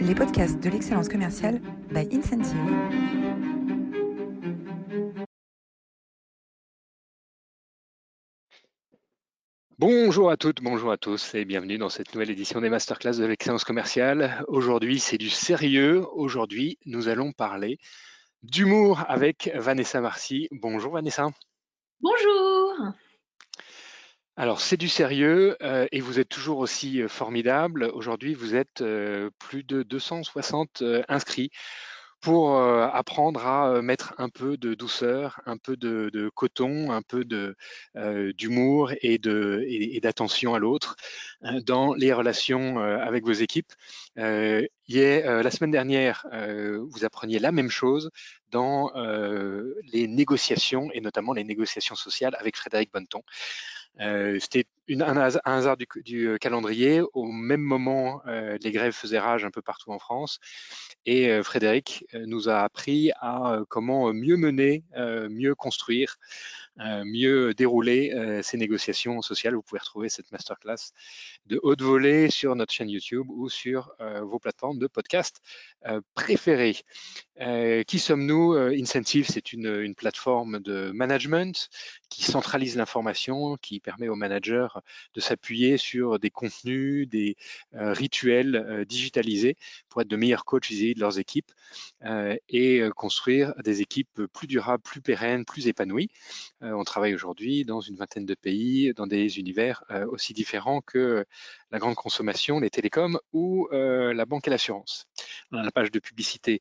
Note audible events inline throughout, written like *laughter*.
les podcasts de l'excellence commerciale by Incentive. Bonjour à toutes, bonjour à tous et bienvenue dans cette nouvelle édition des masterclass de l'excellence commerciale. Aujourd'hui, c'est du sérieux. Aujourd'hui, nous allons parler d'humour avec Vanessa Marcy. Bonjour Vanessa. Bonjour. Alors, c'est du sérieux euh, et vous êtes toujours aussi euh, formidable. Aujourd'hui, vous êtes euh, plus de 260 inscrits pour apprendre à mettre un peu de douceur, un peu de, coton, un peu d'humour et d'attention à l'autre dans les relations avec vos équipes. Hier, la semaine dernière, vous appreniez la même chose dans les négociations et notamment les négociations sociales avec Frédéric Bonneton. Euh, un, hasard du, euh, calendrier. Au même moment, euh, les grèves faisaient rage un peu partout en France. Et Frédéric nous a appris à comment mieux mener, mieux construire, mieux dérouler ces négociations sociales. Vous pouvez retrouver cette masterclass de haute volée sur notre chaîne YouTube ou sur vos plateformes de podcast préférées. qui sommes-nous Incentive, c'est une plateforme de management qui centralise l'information, qui permet aux managers de s'appuyer sur des contenus, des euh, rituels euh, digitalisés pour être de meilleurs coachs vis-à-vis de leurs équipes euh, et construire des équipes plus durables, plus pérennes, plus épanouies. on travaille aujourd'hui dans une vingtaine de pays, dans des univers aussi différents que la grande consommation, les télécoms ou la banque et l'assurance. La page de publicité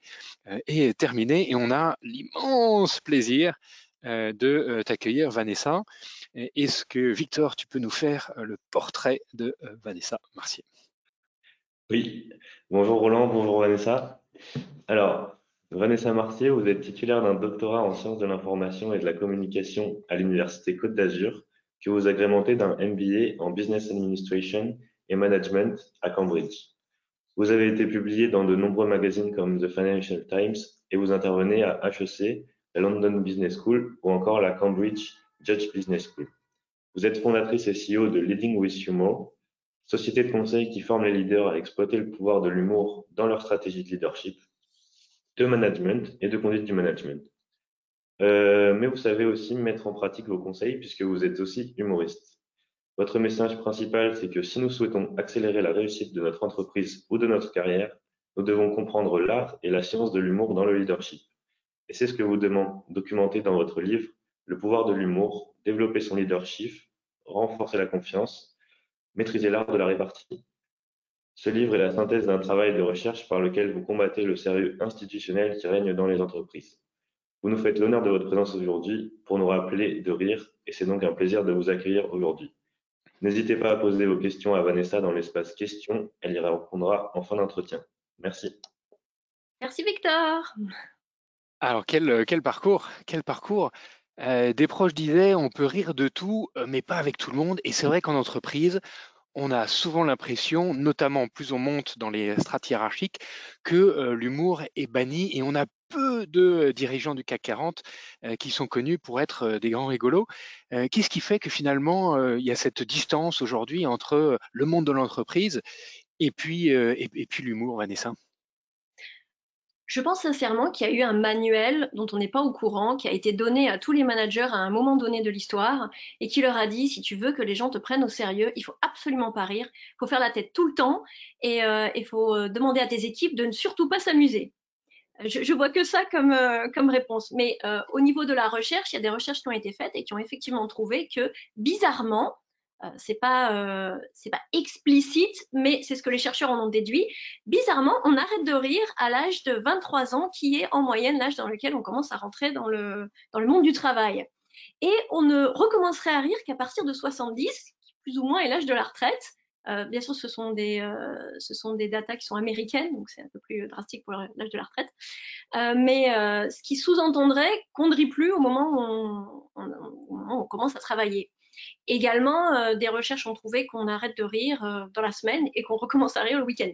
est terminée et on a l'immense plaisir de t'accueillir, Vanessa. Est-ce que, Victor, tu peux nous faire euh, le portrait de Vanessa Marcier Oui, bonjour Roland, bonjour Vanessa. Alors, Vanessa Marcier, vous êtes titulaire d'un doctorat en sciences de l'information et de la communication à l'Université Côte d'Azur, que vous agrémentez d'un MBA en Business Administration et Management à Cambridge. Vous avez été publié dans de nombreux magazines comme The Financial Times et vous intervenez à HEC la London Business School ou encore la Cambridge Judge Business School. Vous êtes fondatrice et CEO de Leading with Humor, société de conseil qui forme les leaders à exploiter le pouvoir de l'humour dans leur stratégie de leadership, de management et de conduite du management. Euh, mais vous savez aussi mettre en pratique vos conseils puisque vous êtes aussi humoriste. Votre message principal, c'est que si nous souhaitons accélérer la réussite de notre entreprise ou de notre carrière, nous devons comprendre l'art et la science de l'humour dans le leadership. Et c'est ce que vous documentez dans votre livre, Le pouvoir de l'humour, développer son leadership, renforcer la confiance, maîtriser l'art de la répartie. Ce livre est la synthèse d'un travail de recherche par lequel vous combattez le sérieux institutionnel qui règne dans les entreprises. Vous nous faites l'honneur de votre présence aujourd'hui pour nous rappeler de rire et c'est donc un plaisir de vous accueillir aujourd'hui. N'hésitez pas à poser vos questions à Vanessa dans l'espace questions, elle y répondra en fin d'entretien. Merci. Merci Victor. Alors, quel, euh, quel parcours, quel parcours. Euh, des proches disaient, on peut rire de tout, euh, mais pas avec tout le monde. Et c'est vrai qu'en entreprise, on a souvent l'impression, notamment plus on monte dans les strates hiérarchiques, que l'humour est banni et on a peu de dirigeants du CAC 40 qui sont connus pour être des grands rigolos. Qu'est-ce qui fait que finalement, il y a cette distance aujourd'hui entre le monde de l'entreprise et puis, et puis l'humour, Vanessa? Je pense sincèrement qu'il y a eu un manuel dont on n'est pas au courant, qui a été donné à tous les managers à un moment donné de l'histoire et qui leur a dit si tu veux que les gens te prennent au sérieux, il faut absolument pas rire, il faut faire la tête tout le temps et euh, il faut euh, demander à tes équipes de ne surtout pas s'amuser. Je, je vois que ça comme, euh, comme réponse. Mais au niveau de la recherche, il y a des recherches qui ont été faites et qui ont effectivement trouvé que bizarrement, euh, c'est pas euh, c'est pas explicite, mais c'est ce que les chercheurs en ont déduit. Bizarrement, on arrête de rire à l'âge de 23 ans, qui est en moyenne l'âge dans lequel on commence à rentrer dans le dans le monde du travail. Et on ne recommencerait à rire qu'à partir de 70, qui plus ou moins est l'âge de la retraite. Euh, bien sûr, ce sont des euh, ce sont des datas qui sont américaines, donc c'est un peu plus drastique pour l'âge de la retraite. Euh, mais ce qui sous-entendrait qu'on ne rit plus au moment où on, moment où on commence à travailler. Également, euh, des recherches ont trouvé qu'on arrête de rire euh, dans la semaine et qu'on recommence à rire le week-end.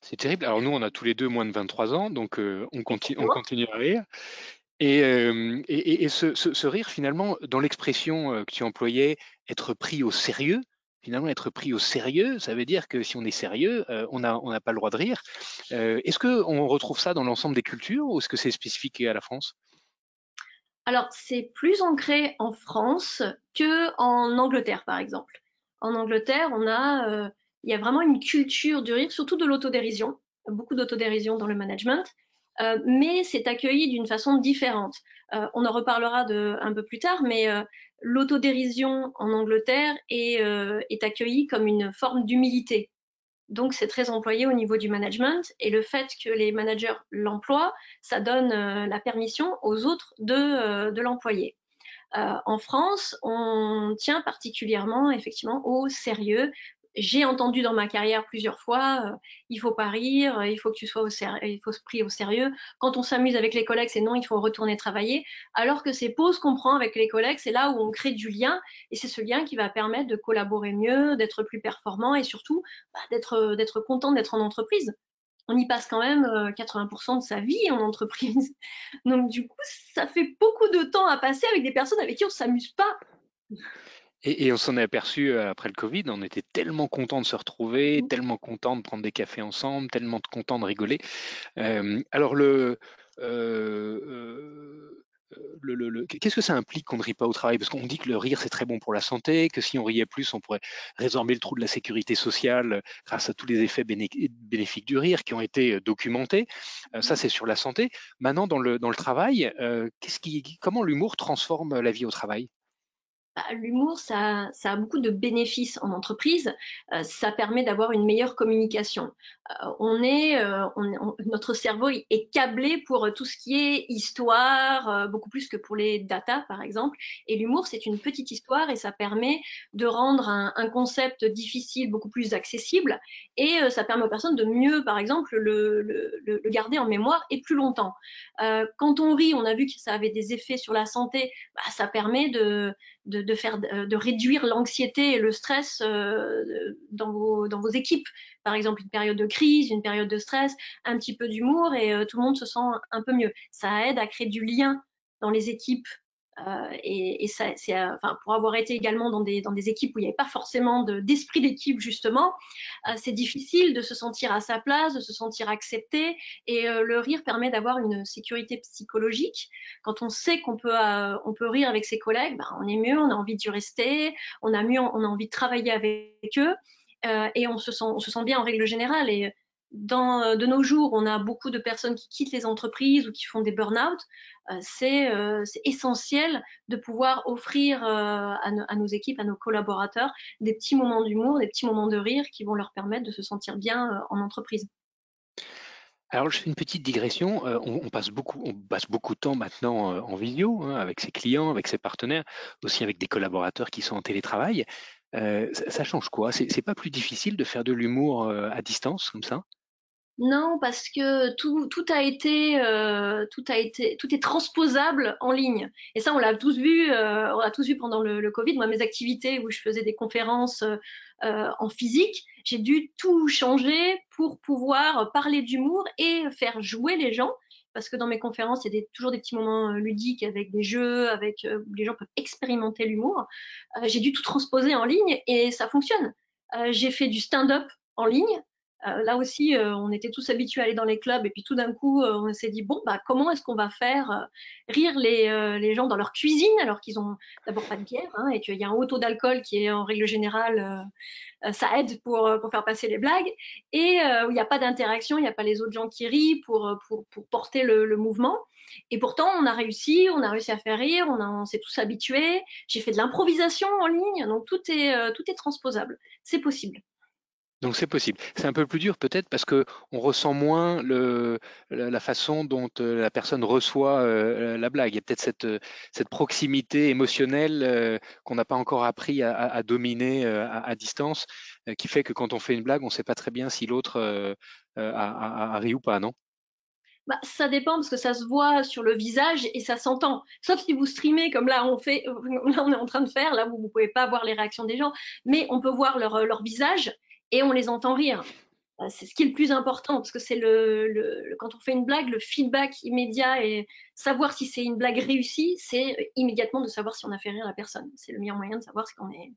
C'est terrible. Alors nous, on a tous les deux moins de 23 ans, donc euh, on, continue, on continue à rire. Et, et, ce, rire, finalement, dans l'expression que tu employais, être pris au sérieux, finalement être pris au sérieux, ça veut dire que si on est sérieux, on n'a on pas le droit de rire. est-ce qu'on retrouve ça dans l'ensemble des cultures ou est-ce que c'est spécifique à la France? Alors, c'est plus ancré en France que en Angleterre, par exemple. En Angleterre, on a, il y a vraiment une culture du rire, surtout de l'autodérision, beaucoup d'autodérision dans le management. Euh, mais c'est accueilli d'une façon différente. Euh, on en reparlera de, un peu plus tard, mais euh, l'autodérision en Angleterre est, est accueillie comme une forme d'humilité. Donc c'est très employé au niveau du management et le fait que les managers l'emploient, ça donne la permission aux autres de, de l'employer. en France, on tient particulièrement effectivement au sérieux, j'ai entendu dans ma carrière plusieurs fois, euh, il faut pas rire, il faut que tu sois au il faut se prier au sérieux. Quand on s'amuse avec les collègues, c'est non, il faut retourner travailler. Alors que ces pauses qu'on prend avec les collègues, c'est là où on crée du lien et c'est ce lien qui va permettre de collaborer mieux, d'être plus performant et surtout bah, d'être d'être content d'être en entreprise. On y passe quand même 80% euh, de sa vie en entreprise. *laughs* Donc du coup, ça fait beaucoup de temps à passer avec des personnes avec qui on s'amuse pas. Et, on s'en est aperçu euh, après le Covid, on était tellement content de se retrouver, mmh. tellement content de prendre des cafés ensemble, tellement content de rigoler. Euh, alors le, euh, le, qu'est-ce que ça implique qu'on ne rit pas au travail? Parce qu'on dit que le rire c'est très bon pour la santé, que si on riait plus, on pourrait résorber le trou de la sécurité sociale grâce à tous les effets bénéfiques du rire qui ont été documentés. ça c'est sur la santé. Maintenant dans le, dans le travail, qu'est-ce qui, comment l'humour transforme la vie au travail? Bah, l'humour, ça, a beaucoup de bénéfices en entreprise. Euh, ça permet d'avoir une meilleure communication. Euh, on est, euh, notre cerveau est câblé pour tout ce qui est histoire, beaucoup plus que pour les data, par exemple. Et l'humour, c'est une petite histoire et ça permet de rendre un, concept difficile beaucoup plus accessible. Et ça permet aux personnes de mieux, par exemple, le, garder en mémoire et plus longtemps. quand on rit, on a vu que ça avait des effets sur la santé. Bah, ça permet de, faire, de réduire l'anxiété et le stress euh, dans, vos, dans vos équipes. Par exemple, une période de crise, une période de stress, un petit peu d'humour et euh, tout le monde se sent un peu mieux. Ça aide à créer du lien dans les équipes euh, et, et ça, euh, enfin, pour avoir été également dans des, dans des équipes où il n'y avait pas forcément d'esprit d'équipe justement, euh, c'est difficile de se sentir à sa place, de se sentir accepté. Et le rire permet d'avoir une sécurité psychologique. Quand on sait qu'on peut, on peut rire avec ses collègues, ben, on est mieux, on a envie d'y rester, on a mieux, on a envie de travailler avec eux. et on se sent, on se sent bien en règle générale. Et dans, de nos jours, on a beaucoup de personnes qui quittent les entreprises ou qui font des burn-out. Euh, euh, c'est essentiel de pouvoir offrir euh, à, nos équipes, à nos collaborateurs, des petits moments d'humour, des petits moments de rire qui vont leur permettre de se sentir bien en entreprise. Alors, je fais une petite digression. on, passe beaucoup, on passe beaucoup de temps maintenant en vidéo hein, avec ses clients, avec ses partenaires, aussi avec des collaborateurs qui sont en télétravail. ça, ça, change quoi? C'est pas plus difficile de faire de l'humour à distance comme ça? Non, parce que tout, tout a été, euh, tout a été, tout est transposable en ligne. Et ça, on l'a tous vu, euh, on l'a tous vu pendant le, le, Covid. Moi, mes activités où je faisais des conférences euh, en physique, j'ai dû tout changer pour pouvoir parler d'humour et faire jouer les gens. Parce que dans mes conférences, il y a des, toujours des petits moments ludiques avec des jeux, avec où les gens peuvent expérimenter l'humour. j'ai dû tout transposer en ligne et ça fonctionne. j'ai fait du stand-up en ligne. Euh, là aussi, euh, on était tous habitués à aller dans les clubs et puis tout d'un coup, euh, on s'est dit bon, bah comment est-ce qu'on va faire rire les, gens dans leur cuisine alors qu'ils ont d'abord pas de bière hein, et qu'il y a un haut taux d'alcool qui est en règle générale, ça aide pour, pour faire passer les blagues et où il n'y a pas d'interaction, il n'y a pas les autres gens qui rient pour, pour, pour porter le, le, mouvement. Et pourtant, on a réussi, on a réussi à faire rire, on, on s'est tous habitués. J'ai fait de l'improvisation en ligne, donc tout est, tout est transposable. C'est possible. Donc c'est possible. C'est un peu plus dur peut-être parce que on ressent moins la façon dont euh, la personne reçoit euh, la blague. Il y a peut-être cette, euh, proximité émotionnelle qu'on n'a pas encore appris à, dominer à, distance, qui fait que quand on fait une blague, on ne sait pas très bien si l'autre a, ri ou pas, non? Bah, ça dépend parce que ça se voit sur le visage et ça s'entend. Sauf si vous streamez comme là on fait, *laughs* là on est en train de faire, là vous ne pouvez pas voir les réactions des gens, mais on peut voir leur visage et on les entend rire. Euh, c'est ce qui est le plus important parce que c'est le, quand on fait une blague, le feedback immédiat et savoir si c'est une blague réussie, c'est immédiatement de savoir si on a fait rire la personne. C'est le meilleur moyen de savoir si on est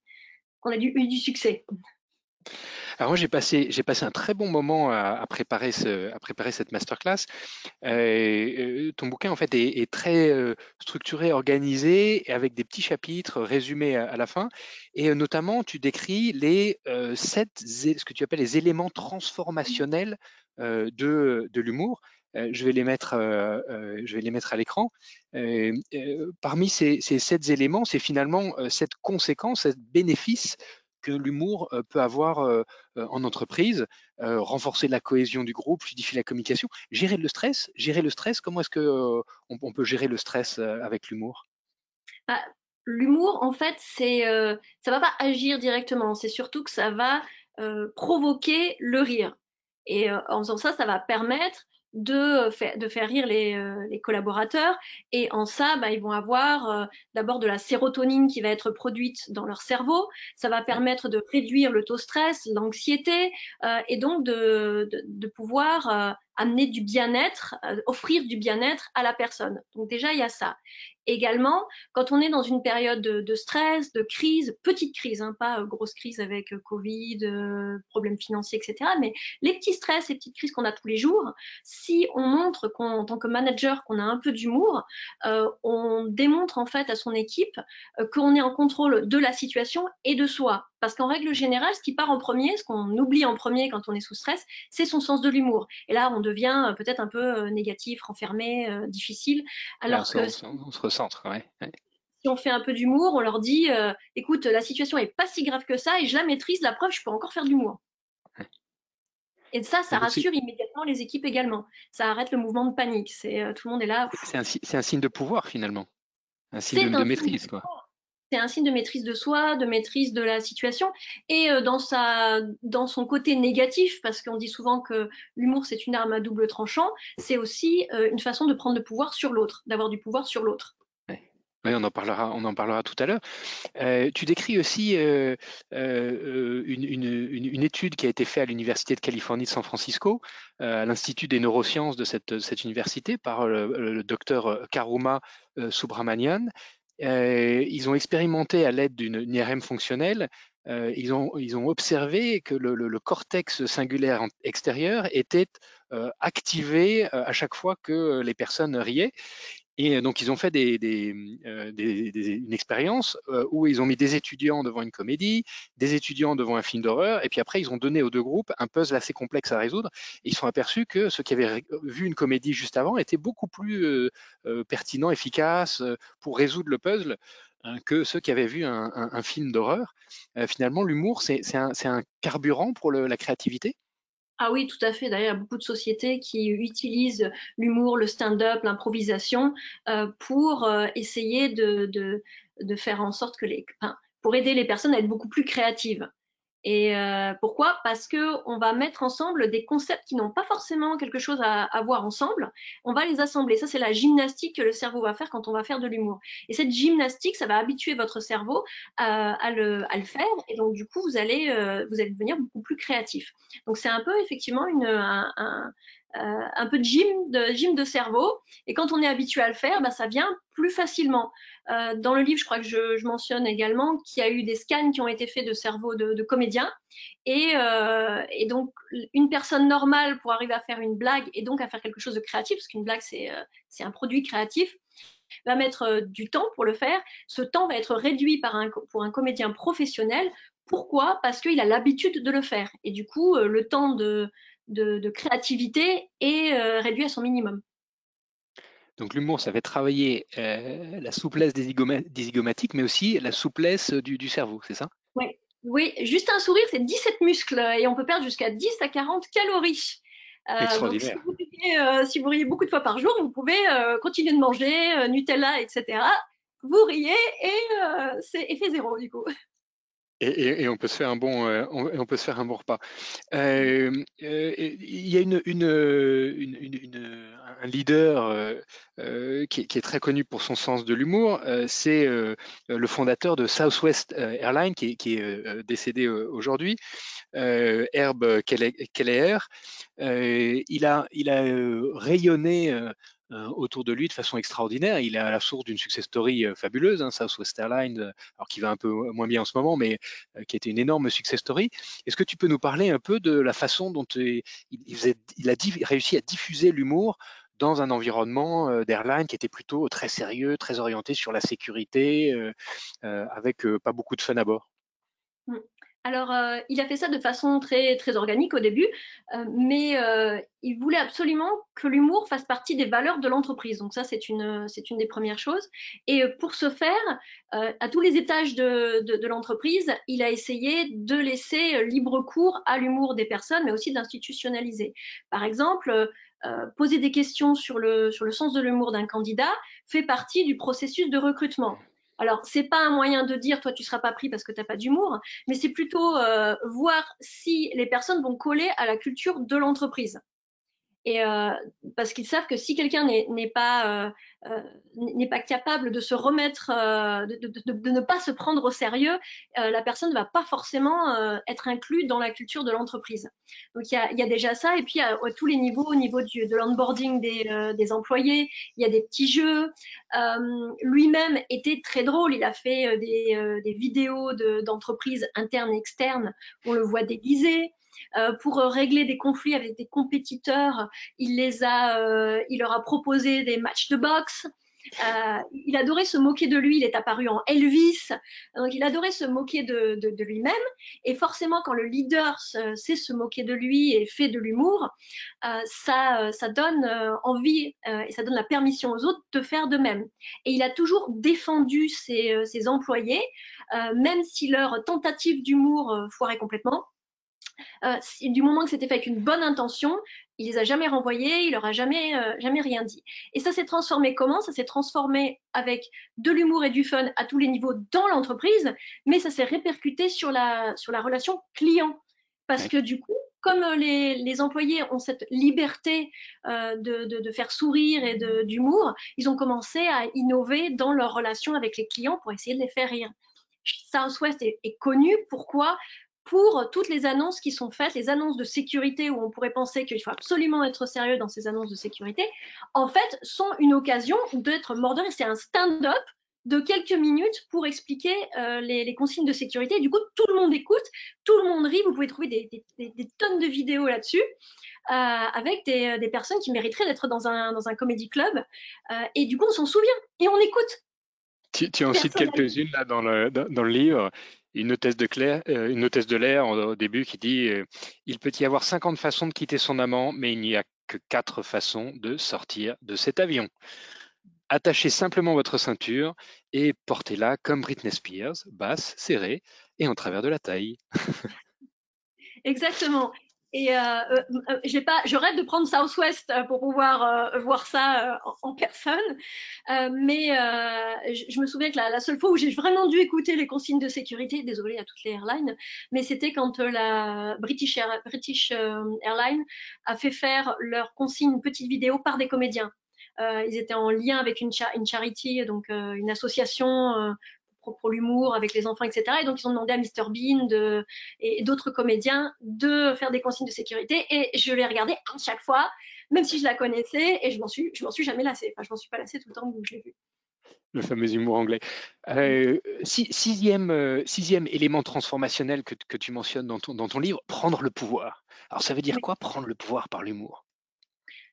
qu'on a eu du succès. Alors moi j'ai passé j'ai passé un très bon moment à, préparer ce à préparer cette masterclass. Euh, ton bouquin en fait est, très euh, structuré, organisé, avec des petits chapitres résumés à, la fin. Et euh, notamment tu décris les sept ce que tu appelles les éléments transformationnels de, de l'humour. je vais les mettre, je vais les mettre à l'écran. parmi ces, ces sept éléments, c'est finalement cette conséquence, cette bénéfice que l'humour peut avoir en entreprise, renforcer la cohésion du groupe, fluidifier la communication, gérer le stress, gérer le stress. Comment est-ce que on, peut gérer le stress avec l'humour? Bah, L'humour, en fait, c'est ça va pas agir directement. C'est surtout que ça va provoquer le rire. Et en faisant ça, ça va permettre de faire, de faire rire les, euh, les collaborateurs. Et en ça, bah, ils vont avoir euh, d'abord de la sérotonine qui va être produite dans leur cerveau. Ça va permettre de réduire le taux stress, l'anxiété, euh, et donc de, de pouvoir amener du bien-être, offrir du bien-être à la personne. Donc déjà, il y a ça également, quand on est dans une période de, stress, de crise, petite crise, hein, pas euh, grosse crise avec euh, Covid, euh, problèmes financiers, etc., mais les petits stress, les petites crises qu'on a tous les jours, si on montre qu'en tant que manager qu'on a un peu d'humour, on démontre en fait à son équipe qu'on est en contrôle de la situation et de soi. Parce qu'en règle générale, ce qui part en premier, ce qu'on oublie en premier quand on est sous stress, c'est son sens de l'humour. Et là, on devient peut-être un peu négatif, renfermé, difficile. Alors que on, se Si on fait un peu d'humour, on leur dit, euh, écoute, la situation est pas si grave que ça et je la maîtrise. La preuve, je peux encore faire de l'humour. Et ça, ça rassure immédiatement les équipes également. Ça arrête le mouvement de panique. C'est euh, tout le monde est là. C'est un, signe de pouvoir finalement, un signe de, maîtrise, quoi c'est un signe de maîtrise de soi, de maîtrise de la situation. Et euh, dans, sa, dans son côté négatif, parce qu'on dit souvent que l'humour c'est une arme à double tranchant, c'est aussi une façon de prendre le pouvoir sur l'autre, d'avoir du pouvoir sur l'autre. Oui, on en parlera, on en parlera tout à l'heure. Euh, tu décris aussi une, une, étude qui a été faite à l'Université de Californie de San Francisco, à l'Institut des neurosciences de cette, université, par le, docteur Karuma Subramanian, euh, ils ont expérimenté à l'aide d'une IRM fonctionnelle, euh, ils, ont, observé que le, cortex singulaire extérieur était euh, activé euh, à chaque fois que les personnes riaient. Et donc, ils ont fait des, euh, une expérience euh, où ils ont mis des étudiants devant une comédie, des étudiants devant un film d'horreur, et puis après, ils ont donné aux deux groupes un puzzle assez complexe à résoudre. Ils sont aperçus que ceux qui avaient vu une comédie juste avant étaient beaucoup plus euh, pertinents, efficaces pour résoudre le puzzle hein, que ceux qui avaient vu un, film d'horreur. finalement, l'humour, c'est un, carburant pour la créativité. Ah oui, tout à fait. D'ailleurs, il y a beaucoup de sociétés qui utilisent l'humour, le stand-up, l'improvisation euh, pour euh, essayer de, faire en sorte que les, pour aider les personnes à être beaucoup plus créatives. Et euh, pourquoi? Parce que on va mettre ensemble des concepts qui n'ont pas forcément quelque chose à, à, voir ensemble. On va les assembler. Ça, c'est la gymnastique que le cerveau va faire quand on va faire de l'humour. Et cette gymnastique, ça va habituer votre cerveau à, à, le, à le, faire. Et donc, du coup, vous allez, euh, vous allez devenir beaucoup plus créatif. Donc, c'est un peu effectivement une, un, un, euh, un peu de gym, de gym de cerveau. Et quand on est habitué à le faire, bah, ça vient plus facilement. Euh, dans le livre, je crois que je, mentionne également qu'il y a eu des scans qui ont été faits de cerveau de, de comédiens. Et, euh, et, donc, une personne normale pour arriver à faire une blague et donc à faire quelque chose de créatif, parce qu'une blague, c'est euh, un produit créatif, va mettre euh, du temps pour le faire. Ce temps va être réduit par un, pour un comédien professionnel. Pourquoi? Parce qu'il a l'habitude de le faire. Et du coup, euh, le temps de, de, créativité est euh, réduit à son minimum. Donc l'humour, ça fait travailler euh, la souplesse des, zygomatiques, mais aussi la souplesse du, du cerveau, c'est ça? Oui. Oui, juste un sourire, c'est 17 muscles et on peut perdre jusqu'à 10 à 40 calories. Euh, Extraordinaire. Donc, si, vous riez, euh, si, vous riez, beaucoup de fois par jour, vous pouvez continuer de manger Nutella, etc. Vous riez et c'est effet zéro du coup. Et, on peut se faire un bon, euh, on, peut se faire un bon repas. Euh, euh, il y a un leader qui, est très connu pour son sens de l'humour. c'est le fondateur de Southwest Airlines, qui, est décédé aujourd'hui, Herb Keller. il a, rayonné autour de lui de façon extraordinaire. Il est à la source d'une success story euh, fabuleuse, hein, Southwest Airlines, euh, alors qui va un peu moins bien en ce moment, mais qui était une énorme success story. Est-ce que tu peux nous parler un peu de la façon dont il, il, a réussi à diffuser l'humour dans un environnement d'airline qui était plutôt très sérieux, très orienté sur la sécurité, avec pas beaucoup de fun à bord? Mmh. Alors, euh, il a fait ça de façon très, organique au début, euh, mais euh, il voulait absolument que l'humour fasse partie des valeurs de l'entreprise. Donc ça, c'est une, c'est des premières choses. Et pour ce faire, à tous les étages de, de, l'entreprise, il a essayé de laisser libre cours à l'humour des personnes, mais aussi d'institutionnaliser. Par exemple, poser des questions sur le sens de l'humour d'un candidat fait partie du processus de recrutement. Alors, c'est pas un moyen de dire toi tu seras pas pris parce que tu n'as pas d'humour, mais c'est plutôt euh, voir si les personnes vont coller à la culture de l'entreprise. Et euh, parce qu'ils savent que si quelqu'un n'est pas, euh, euh, n'est pas capable de se remettre, de, de, ne pas se prendre au sérieux, la personne ne va pas forcément être inclue dans la culture de l'entreprise. Donc il y a, déjà ça, et puis à, tous les niveaux, au niveau du, de l'onboarding des, employés, il y a des petits jeux. Lui-même était très drôle, il a fait des, vidéos d'entreprises internes et externes, on le voit déguisé. Euh, pour euh, régler des conflits avec des compétiteurs. Il les a, euh, il leur a proposé des matchs de boxe. Euh, il adorait se moquer de lui, il est apparu en Elvis, donc il adorait se moquer de, lui-même. Et forcément, quand le leader sait se moquer de lui et fait de l'humour, euh, ça, ça donne envie et ça donne la permission aux autres de faire de même. Et il a toujours défendu ses, employés, même si leur tentative d'humour foirait complètement. Euh, du moment que c'était fait avec une bonne intention, il les a jamais renvoyés, il leur a jamais, euh, jamais rien dit. Et ça s'est transformé comment? Ça s'est transformé avec de l'humour et du fun à tous les niveaux dans l'entreprise, mais ça s'est répercuté sur la, sur la relation client. Parce que du coup, comme euh, les, les, employés ont cette liberté euh, de, de, de, faire sourire et d'humour, ils ont commencé à innover dans leur relation avec les clients pour essayer de les faire rire. Southwest est, est connu pourquoi? Pour toutes les annonces qui sont faites, les annonces de sécurité où on pourrait penser qu'il faut absolument être sérieux dans ces annonces de sécurité, en fait, sont une occasion d'être mordeur et c'est un stand-up de quelques minutes pour expliquer euh, les, consignes de sécurité. du coup, tout le monde écoute, tout le monde rit. Vous pouvez trouver des, tonnes de vidéos là-dessus euh, avec des, personnes qui mériteraient d'être dans un, dans un comédie club. Euh, et du coup, on s'en souvient et on écoute. Tu, en cites quelques-unes là dans le, dans le livre une hôtesse de, euh, une hôtesse de l'air au début qui dit euh, Il peut y avoir 50 façons de quitter son amant, mais il n'y a que quatre façons de sortir de cet avion. Attachez simplement votre ceinture et portez-la comme Britney Spears, basse, serrée et en travers de la taille. Exactement. Et euh, euh, euh, pas, je rêve de prendre Southwest pour pouvoir voir ça en, personne. mais je, me souviens que la, seule fois où j'ai vraiment dû écouter les consignes de sécurité, désolé à toutes les airlines, mais c'était quand la British, British Airlines a fait faire leurs consignes, petite vidéo par des comédiens. ils étaient en lien avec une, une charity, donc une association pour, l'humour avec les enfants, etc. Et donc, ils ont demandé à Mr Bean de, et d'autres comédiens de faire des consignes de sécurité. Et je l'ai regardé à chaque fois, même si je la connaissais, et je m'en suis, je m'en suis jamais lassée. Enfin, je m'en suis pas lassée tout le temps où je l'ai vu. Le fameux humour anglais. Euh, sixième, euh, sixième élément transformationnel que, que tu mentionnes dans ton, dans ton livre, prendre le pouvoir. Alors, ça veut dire quoi, prendre le pouvoir par l'humour?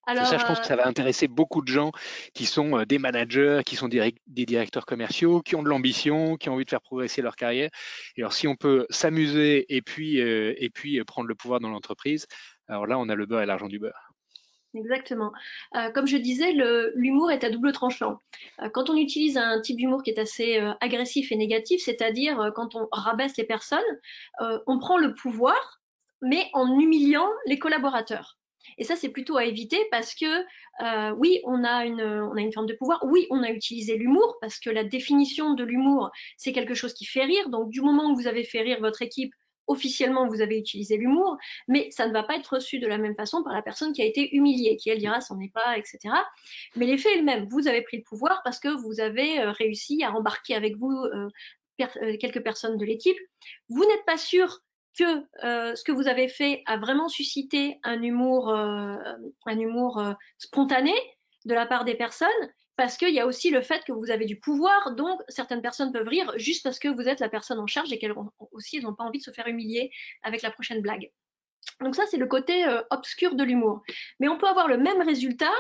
Alors, ça, je pense que ça va intéresser beaucoup de gens qui sont euh, des managers, qui sont des, directeurs commerciaux, qui ont de l'ambition, qui ont envie de faire progresser leur carrière. Et alors, si on peut s'amuser et puis, euh, et puis euh, prendre le pouvoir dans l'entreprise, alors là, on a le beurre et l'argent du beurre. Exactement. comme je disais, l'humour est à double tranchant. quand on utilise un type d'humour qui est assez agressif et négatif, c'est-à-dire quand on rabaisse les personnes, on prend le pouvoir, mais en humiliant les collaborateurs. Et ça, c'est plutôt à éviter parce que euh, oui, on a, une, forme de pouvoir. Oui, on a utilisé l'humour parce que la définition de l'humour, c'est quelque chose qui fait rire. Donc, du moment où vous avez fait rire votre équipe, officiellement vous avez utilisé l'humour, mais ça ne va pas être reçu de la même façon par la personne qui a été humiliée, qui elle dira c'en est pas, etc. Mais l'effet est le même. Vous avez pris le pouvoir parce que vous avez euh, réussi à embarquer avec vous euh, quelques personnes de l'équipe. Vous n'êtes pas sûr que ce que vous avez fait a vraiment suscité un humour, un humour spontané de la part des personnes, parce qu'il y a aussi le fait que vous avez du pouvoir, donc certaines personnes peuvent rire juste parce que vous êtes la personne en charge et qu'elles aussi n'ont pas envie de se faire humilier avec la prochaine blague. Donc ça c'est le côté euh, obscur de l'humour. Mais on peut avoir le même résultat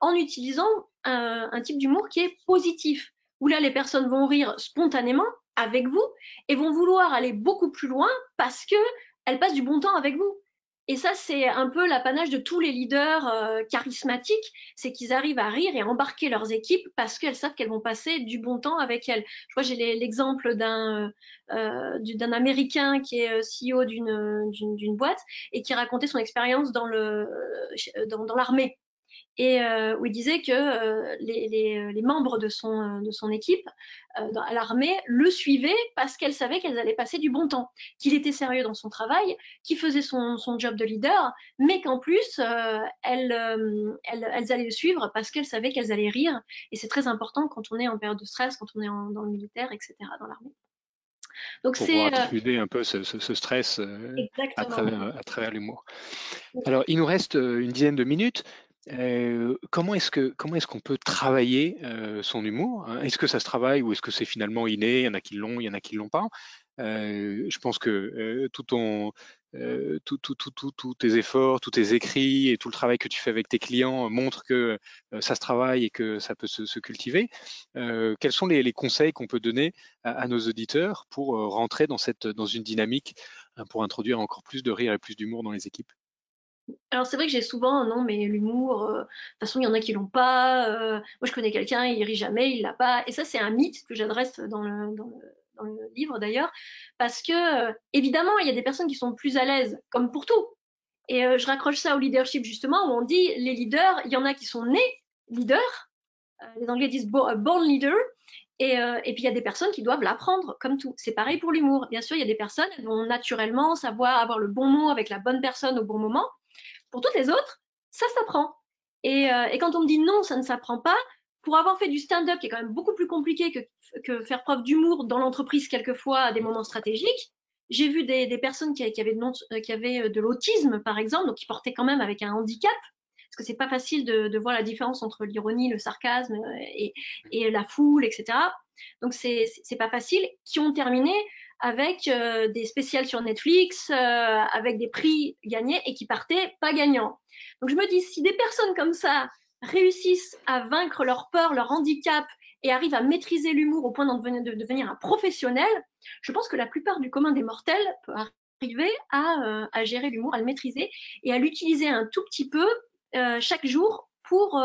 en utilisant un, un type d'humour qui est positif, où là les personnes vont rire spontanément avec vous et vont vouloir aller beaucoup plus loin parce que elles passent du bon temps avec vous. Et ça, c'est un peu l'apanage de tous les leaders euh, charismatiques, c'est qu'ils arrivent à rire et à embarquer leurs équipes parce qu'elles savent qu'elles vont passer du bon temps avec elles. Je crois j'ai l'exemple d'un euh, d'un Américain qui est euh, CEO d'une boîte et qui racontait son expérience dans le dans, dans l'armée et euh, où il disait que euh, les, les, les, membres de son, de son équipe euh, à l'armée le suivaient parce qu'elles savaient qu'elles allaient passer du bon temps, qu'il était sérieux dans son travail, qu'il faisait son, son, job de leader, mais qu'en plus, elles, elles, elles, allaient le suivre parce qu'elles savaient qu'elles allaient rire. Et c'est très important quand on est en période de stress, quand on est en, dans le militaire, etc., dans l'armée. Donc c'est diffuser un peu ce, ce, ce stress à travers, à travers l'humour. Alors il nous reste une dizaine de minutes comment est-ce que comment est-ce qu'on peut travailler son humour hein? Est-ce que ça se travaille ou est-ce que c'est finalement inné? Il y en a qui l'ont, il y en a qui l'ont pas. je pense que tout ton tout, tout, tout, tous tes efforts, tous tes écrits et tout le travail que tu fais avec tes clients montrent que ça se travaille et que ça peut se, cultiver. quels sont les, conseils qu'on peut donner à, nos auditeurs pour rentrer dans, cette, dans une dynamique, hein, pour introduire encore plus de rire et plus d'humour dans les équipes? Alors c'est vrai que j'ai souvent non mais l'humour euh, de toute façon il y en a qui l'ont pas euh, moi je connais quelqu'un il rit jamais il l'a pas et ça c'est un mythe que j'adresse dans le, livre d'ailleurs parce que euh, évidemment il y a des personnes qui sont plus à l'aise comme pour tout et je raccroche ça au leadership justement où on dit les leaders il y en a qui sont nés leaders les anglais disent born leader et, et, puis il y a des personnes qui doivent l'apprendre, comme tout. C'est pareil pour l'humour. Bien sûr, il y a des personnes qui vont naturellement savoir avoir le bon mot avec la bonne personne au bon moment. Pour toutes les autres, ça s'apprend. Et, euh, et, quand on me dit non, ça ne s'apprend pas, pour avoir fait du stand-up, qui est quand même beaucoup plus compliqué que, faire preuve d'humour dans l'entreprise quelquefois à des moments stratégiques, j'ai vu des, personnes qui, avaient de, euh, euh, de l'autisme, par exemple, donc qui portaient quand même avec un handicap, parce que c'est pas facile de, de, voir la différence entre l'ironie, le sarcasme et, et, la foule, etc. Donc c'est pas facile, qui ont terminé avec euh, des spéciales sur Netflix, euh, avec des prix gagnés et qui partaient pas gagnants. Donc je me dis, si des personnes comme ça réussissent à vaincre leur peur, leur handicap et arrivent à maîtriser l'humour au point de devenir, un professionnel, je pense que la plupart du commun des mortels peut arriver à, euh, à gérer l'humour, à le maîtriser et à l'utiliser un tout petit peu chaque jour pour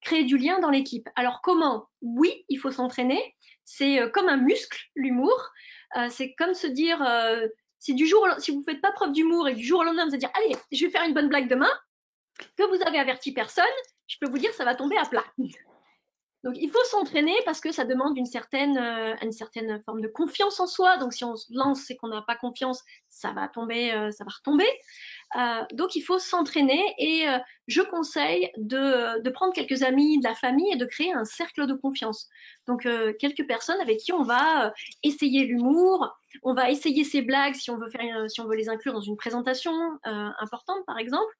créer du lien dans l'équipe. Alors comment? Oui, il faut s'entraîner. C'est comme un muscle, l'humour. Euh, c'est comme se dire, euh, si du jour, si vous faites pas preuve d'humour et du jour au lendemain vous allez dire, allez, je vais faire une bonne blague demain, que vous avez averti personne, je peux vous dire, ça va tomber à plat. Donc il faut s'entraîner parce que ça demande une certaine, euh, une certaine forme de confiance en soi. Donc si on se lance et qu'on n'a pas confiance, ça va tomber, ça va retomber. Euh, donc il faut s'entraîner et euh, je conseille de, prendre quelques amis de la famille et de créer un cercle de confiance. Donc euh, quelques personnes avec qui on va essayer l'humour, on va essayer ses blagues si on veut faire, si on veut les inclure dans une présentation importante par exemple.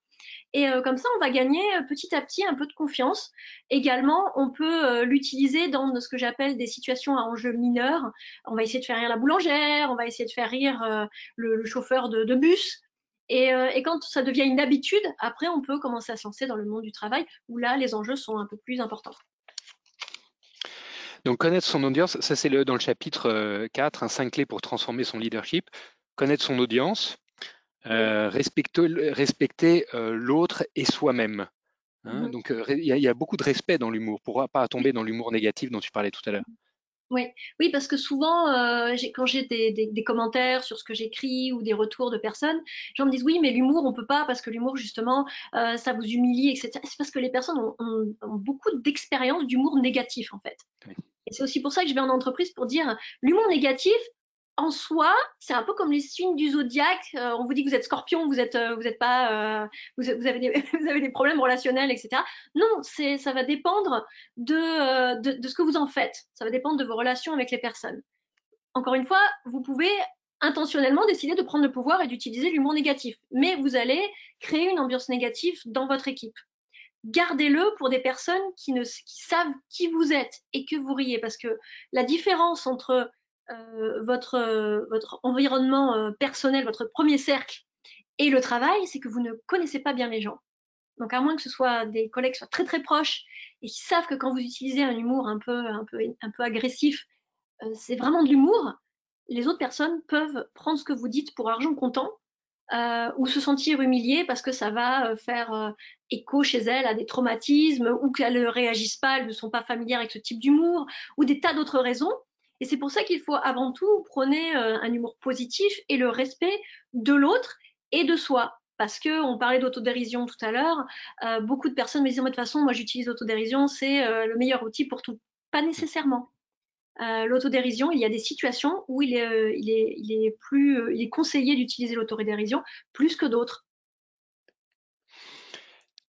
Et comme ça, on va gagner petit à petit un peu de confiance. Également, on peut l'utiliser dans ce que j'appelle des situations à enjeux mineurs. On va essayer de faire rire la boulangère, on va essayer de faire rire le, chauffeur de bus. Euh, et, quand ça devient une habitude, après, on peut commencer à se lancer dans le monde du travail, où là, les enjeux sont un peu plus importants. Donc, connaître son audience, ça c'est le, dans le chapitre 4, un 5 clés pour transformer son leadership. Connaître son audience, euh, respecter, respecter euh, l'autre et soi-même. Hein. Mm-hmm. Donc, il y, a beaucoup de respect dans l'humour, pour ne pas tomber dans l'humour négatif dont tu parlais tout à l'heure. Oui, oui, parce que souvent, euh, quand j'ai des, des, des, commentaires sur ce que j'écris ou des retours de personnes, les gens me disent oui, mais l'humour, on peut pas parce que l'humour, justement, euh, ça vous humilie, etc. C'est parce que les personnes ont, ont, ont beaucoup d'expérience d'humour négatif, en fait. Et c'est aussi pour ça que je vais en entreprise pour dire l'humour négatif, en soi, c'est un peu comme les signes du zodiaque. Euh, on vous dit que vous êtes scorpion, vous êtes, euh, vous êtes pas, euh, vous, avez des, *laughs* vous, avez des, problèmes relationnels, etc. Non, c'est, ça va dépendre de, de, de, ce que vous en faites. Ça va dépendre de vos relations avec les personnes. Encore une fois, vous pouvez intentionnellement décider de prendre le pouvoir et d'utiliser l'humour négatif, mais vous allez créer une ambiance négative dans votre équipe. Gardez-le pour des personnes qui, ne, qui savent qui vous êtes et que vous riez, parce que la différence entre euh, votre, euh, votre environnement euh, personnel, votre premier cercle et le travail, c'est que vous ne connaissez pas bien les gens. Donc à moins que ce soit des collègues qui soient très très proches et qui savent que quand vous utilisez un humour un peu, un peu, un peu agressif, c'est vraiment de l'humour, les autres personnes peuvent prendre ce que vous dites pour argent comptant euh, ou se sentir humiliées parce que ça va faire écho chez elles à des traumatismes ou qu'elles ne réagissent pas, elles ne sont pas familières avec ce type d'humour ou des tas d'autres raisons. Et c'est pour ça qu'il faut avant tout prôner euh, un humour positif et le respect de l'autre et de soi. Parce que on parlait d'autodérision tout à l'heure, euh, beaucoup de personnes me disent de toute façon, moi j'utilise l'autodérision, c'est euh, le meilleur outil pour tout. Pas nécessairement. l'autodérision, il y a des situations où il est, il est, conseillé d'utiliser l'autodérision plus que d'autres.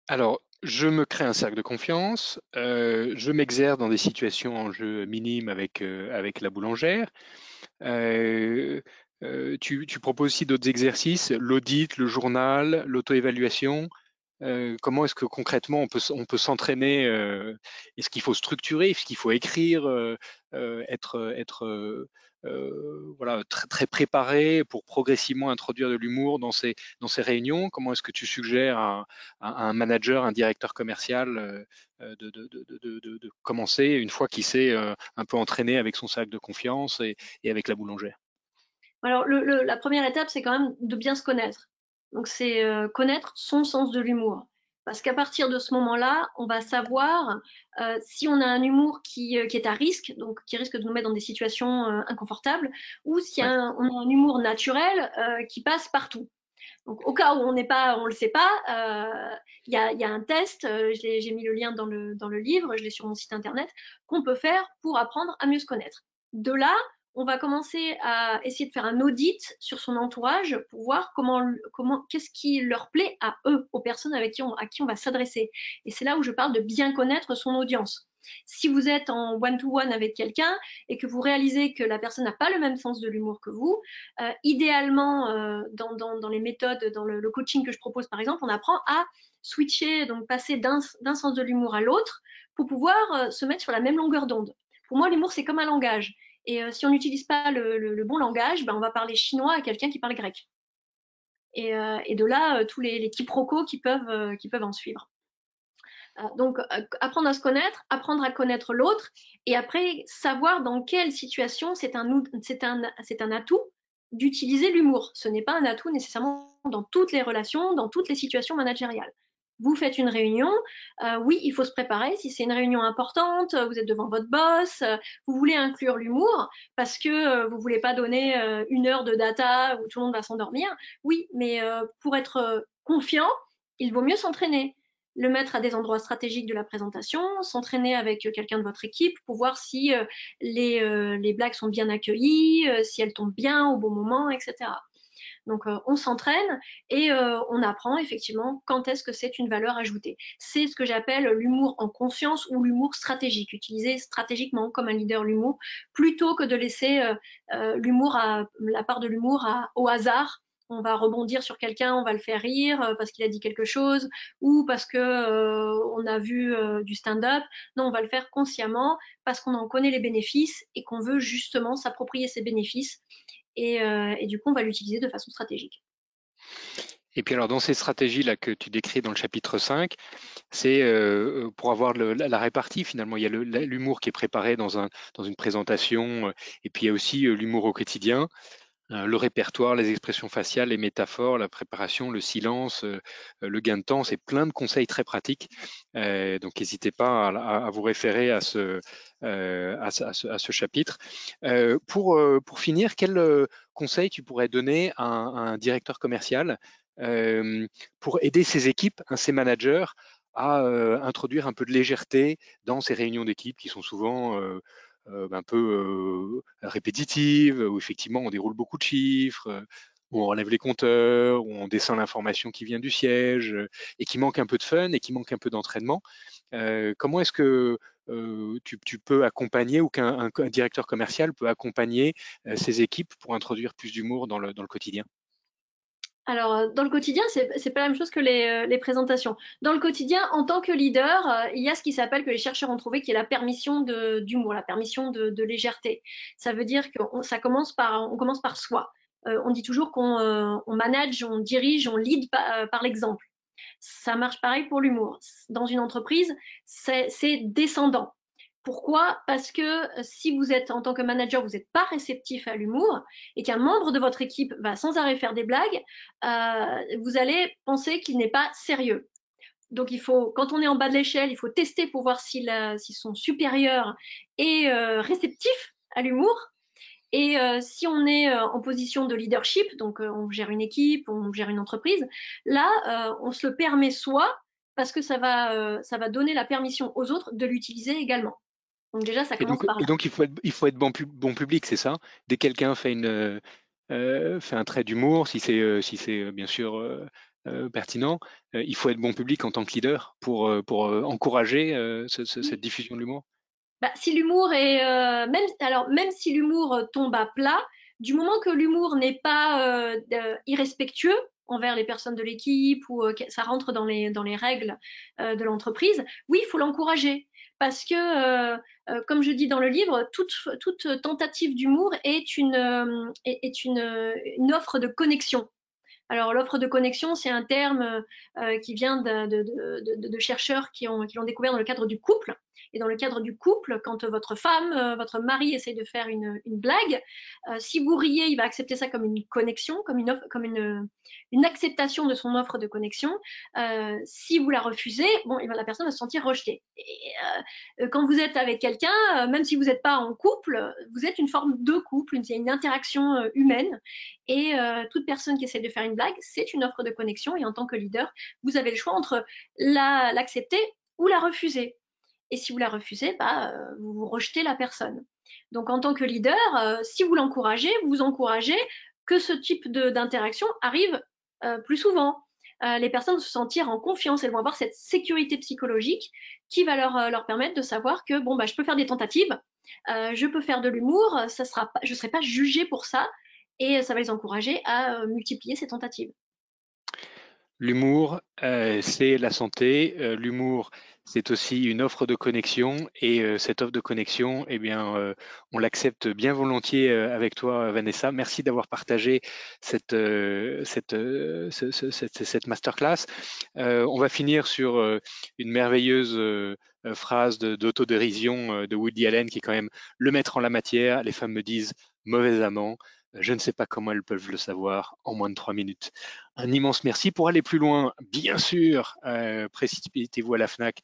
Alors, je me crée un cercle de confiance, euh, je m'exerce dans des situations en jeu minime avec, euh, avec la boulangère. Euh, tu, proposes aussi d'autres exercices, l'audit, le journal, l'auto-évaluation. Comment est-ce que concrètement on peut, s'entraîner Est-ce qu'il faut structurer Est-ce qu'il faut écrire Être, être voilà, très, préparé pour progressivement introduire de l'humour dans ces, réunions? Comment est-ce que tu suggères à, un manager, un directeur commercial de, commencer une fois qu'il s'est un peu entraîné avec son sac de confiance et, avec la boulangère? Alors, la première étape, c'est quand même de bien se connaître. Donc, c'est connaître son sens de l'humour. Parce qu'à partir de ce moment-là, on va savoir euh, si on a un humour qui, euh, qui, est à risque, donc qui risque de nous mettre dans des situations euh, inconfortables, ou si on a un humour naturel euh, qui passe partout. Donc, au cas où on n'est pas, on le sait pas, il y a, y, a, un test. J'ai mis le lien dans le, dans le livre, je l'ai sur mon site internet, qu'on peut faire pour apprendre à mieux se connaître. De là, on va commencer à essayer de faire un audit sur son entourage pour voir comment, comment, qu'est-ce qui leur plaît à eux, aux personnes avec qui on, à qui on va s'adresser. Et c'est là où je parle de bien connaître son audience. Si vous êtes en one-to-one avec quelqu'un et que vous réalisez que la personne n'a pas le même sens de l'humour que vous, euh, idéalement, euh, dans, dans, les méthodes, dans le, le, coaching que je propose par exemple, on apprend à switcher, donc passer d'un sens de l'humour à l'autre pour pouvoir euh, se mettre sur la même longueur d'onde. Pour moi, l'humour, c'est comme un langage. Et euh, si on n'utilise pas le, bon langage, ben, on va parler chinois à quelqu'un qui parle grec. Et, euh, de là, euh, tous les, quiproquos qui peuvent, en suivre. donc, apprendre à se connaître, apprendre à connaître l'autre, et après, savoir dans quelle situation c'est un, un atout d'utiliser l'humour. Ce n'est pas un atout nécessairement dans toutes les relations, dans toutes les situations managériales vous faites une réunion, euh, oui, il faut se préparer. Si c'est une réunion importante, vous êtes devant votre boss, euh, vous voulez inclure l'humour parce que euh, vous voulez pas donner une heure de data où tout le monde va s'endormir. Oui, mais pour être confiant, il vaut mieux s'entraîner. Le mettre à des endroits stratégiques de la présentation, s'entraîner avec quelqu'un de votre équipe pour voir si les blagues sont bien accueillies, si elles tombent bien au bon moment, etc. Donc euh, on s'entraîne et euh, on apprend effectivement quand est-ce que c'est une valeur ajoutée. C'est ce que j'appelle l'humour en conscience ou l'humour stratégique, utiliser stratégiquement comme un leader l'humour, plutôt que de laisser euh, l'humour à la part de l'humour au hasard on va rebondir sur quelqu'un, on va le faire rire parce qu'il a dit quelque chose ou parce que on a vu du stand-up. Non, on va le faire consciemment parce qu'on en connaît les bénéfices et qu'on veut justement s'approprier ces bénéfices euh, et, du coup, on va l'utiliser de façon stratégique. Et puis alors dans ces stratégies-là que tu décris dans le chapitre 5, c'est euh, pour avoir la, répartie finalement. Il y a l'humour qui est préparé dans, un, dans une présentation, euh, et puis il y a aussi l'humour au quotidien. Euh, le répertoire, les expressions faciales, les métaphores, la préparation, le silence, euh, euh, le gain de temps, c'est plein de conseils très pratiques. donc n'hésitez pas à, vous référer à ce, chapitre. pour, pour finir, quel conseil tu pourrais donner à un, directeur commercial pour aider ses équipes, ses managers, à introduire un peu de légèreté dans ces réunions d'équipe qui sont souvent un peu répétitive, où effectivement on déroule beaucoup de chiffres, où on relève les compteurs, où on descend l'information qui vient du siège, et qui manque un peu de fun et qui manque un peu d'entraînement. comment est-ce que tu, peux accompagner ou qu'un directeur commercial peut accompagner ses équipes pour introduire plus d'humour dans le quotidien? Alors, euh, dans le quotidien, c'est pas la même chose que les, euh, les, présentations. Dans le quotidien, en tant que leader, euh, il y a ce qui s'appelle que les chercheurs ont trouvé qui est la permission d'humour, la permission de, de, légèreté. Ça veut dire que ça commence par, on commence par soi. on dit toujours qu'on on manage, on dirige, on lead par, par l'exemple. Ça marche pareil pour l'humour. Dans une entreprise, c'est descendant. Pourquoi? Parce que euh, si vous êtes en tant que manager, vous n'êtes pas réceptif à l'humour et qu'un membre de votre équipe va sans arrêt faire des blagues, euh, vous allez penser qu'il n'est pas sérieux. Donc il faut, quand on est en bas de l'échelle, il faut tester pour voir si, son supérieur est euh, réceptif à l'humour. Et si on est en position de leadership, donc on gère une équipe, on gère une entreprise, là, on se le permet soit parce que ça va, ça va donner la permission aux autres de l'utiliser également. Donc déjà, ça commence et donc, par Et donc, il faut être, il faut être bon, bon public, c'est ça? Dès que quelqu'un fait, une, euh, fait un trait d'humour, si c'est euh, si c'est euh, bien sûr pertinent, il faut être bon public en tant que leader pour, pour encourager cette diffusion de l'humour? Bah, Si l'humour est... même, alors, même si l'humour tombe à plat, du moment que l'humour n'est pas irrespectueux, envers les personnes de l'équipe ou ça rentre dans les, règles de l'entreprise, oui, il faut l'encourager parce que, euh, euh, comme je dis dans le livre, toute, tentative d'humour est, une, euh, offre de connexion. Alors l'offre de connexion, c'est un terme qui vient de, chercheurs qui l'ont qui découvert dans le cadre du couple. Et dans le cadre du couple, quand votre femme, euh, votre mari essaie de faire une, blague, euh, si vous riez, il va accepter ça comme une connexion, comme une, comme une, acceptation de son offre de connexion. Euh, si vous la refusez, bon, la personne va se sentir rejetée. Et, quand vous êtes avec quelqu'un, même si vous n'êtes pas en couple, vous êtes une forme de couple, une, une interaction humaine. Et toute personne qui essaie de faire une blague, c'est une offre de connexion. Et en tant que leader, vous avez le choix entre l'accepter ou la refuser. Et si vous la refusez, bah, euh, vous, rejetez la personne. Donc en tant que leader, euh, si vous l'encouragez, vous encouragez que ce type d'interaction arrive euh, plus souvent. les personnes vont se sentir en confiance, elles vont avoir cette sécurité psychologique qui va leur, permettre de savoir que bon bah je peux faire des tentatives, je peux faire de l'humour, ça sera je ne serai pas jugée pour ça et ça va les encourager à multiplier ces tentatives. L'humour, c'est la santé. L'humour, c'est aussi une offre de connexion et euh, cette offre de connexion, eh bien, euh, on l'accepte bien volontiers euh, avec toi, Vanessa. Merci d'avoir partagé cette, masterclass. on va finir sur une merveilleuse phrase d'autodérision de Woody Allen qui est quand même le maître en la matière. Les femmes me disent mauvais amant. Je ne sais pas comment elles peuvent le savoir en moins de trois minutes. Un immense merci. Pour aller plus loin, bien sûr, euh, précipitez-vous à la FNAC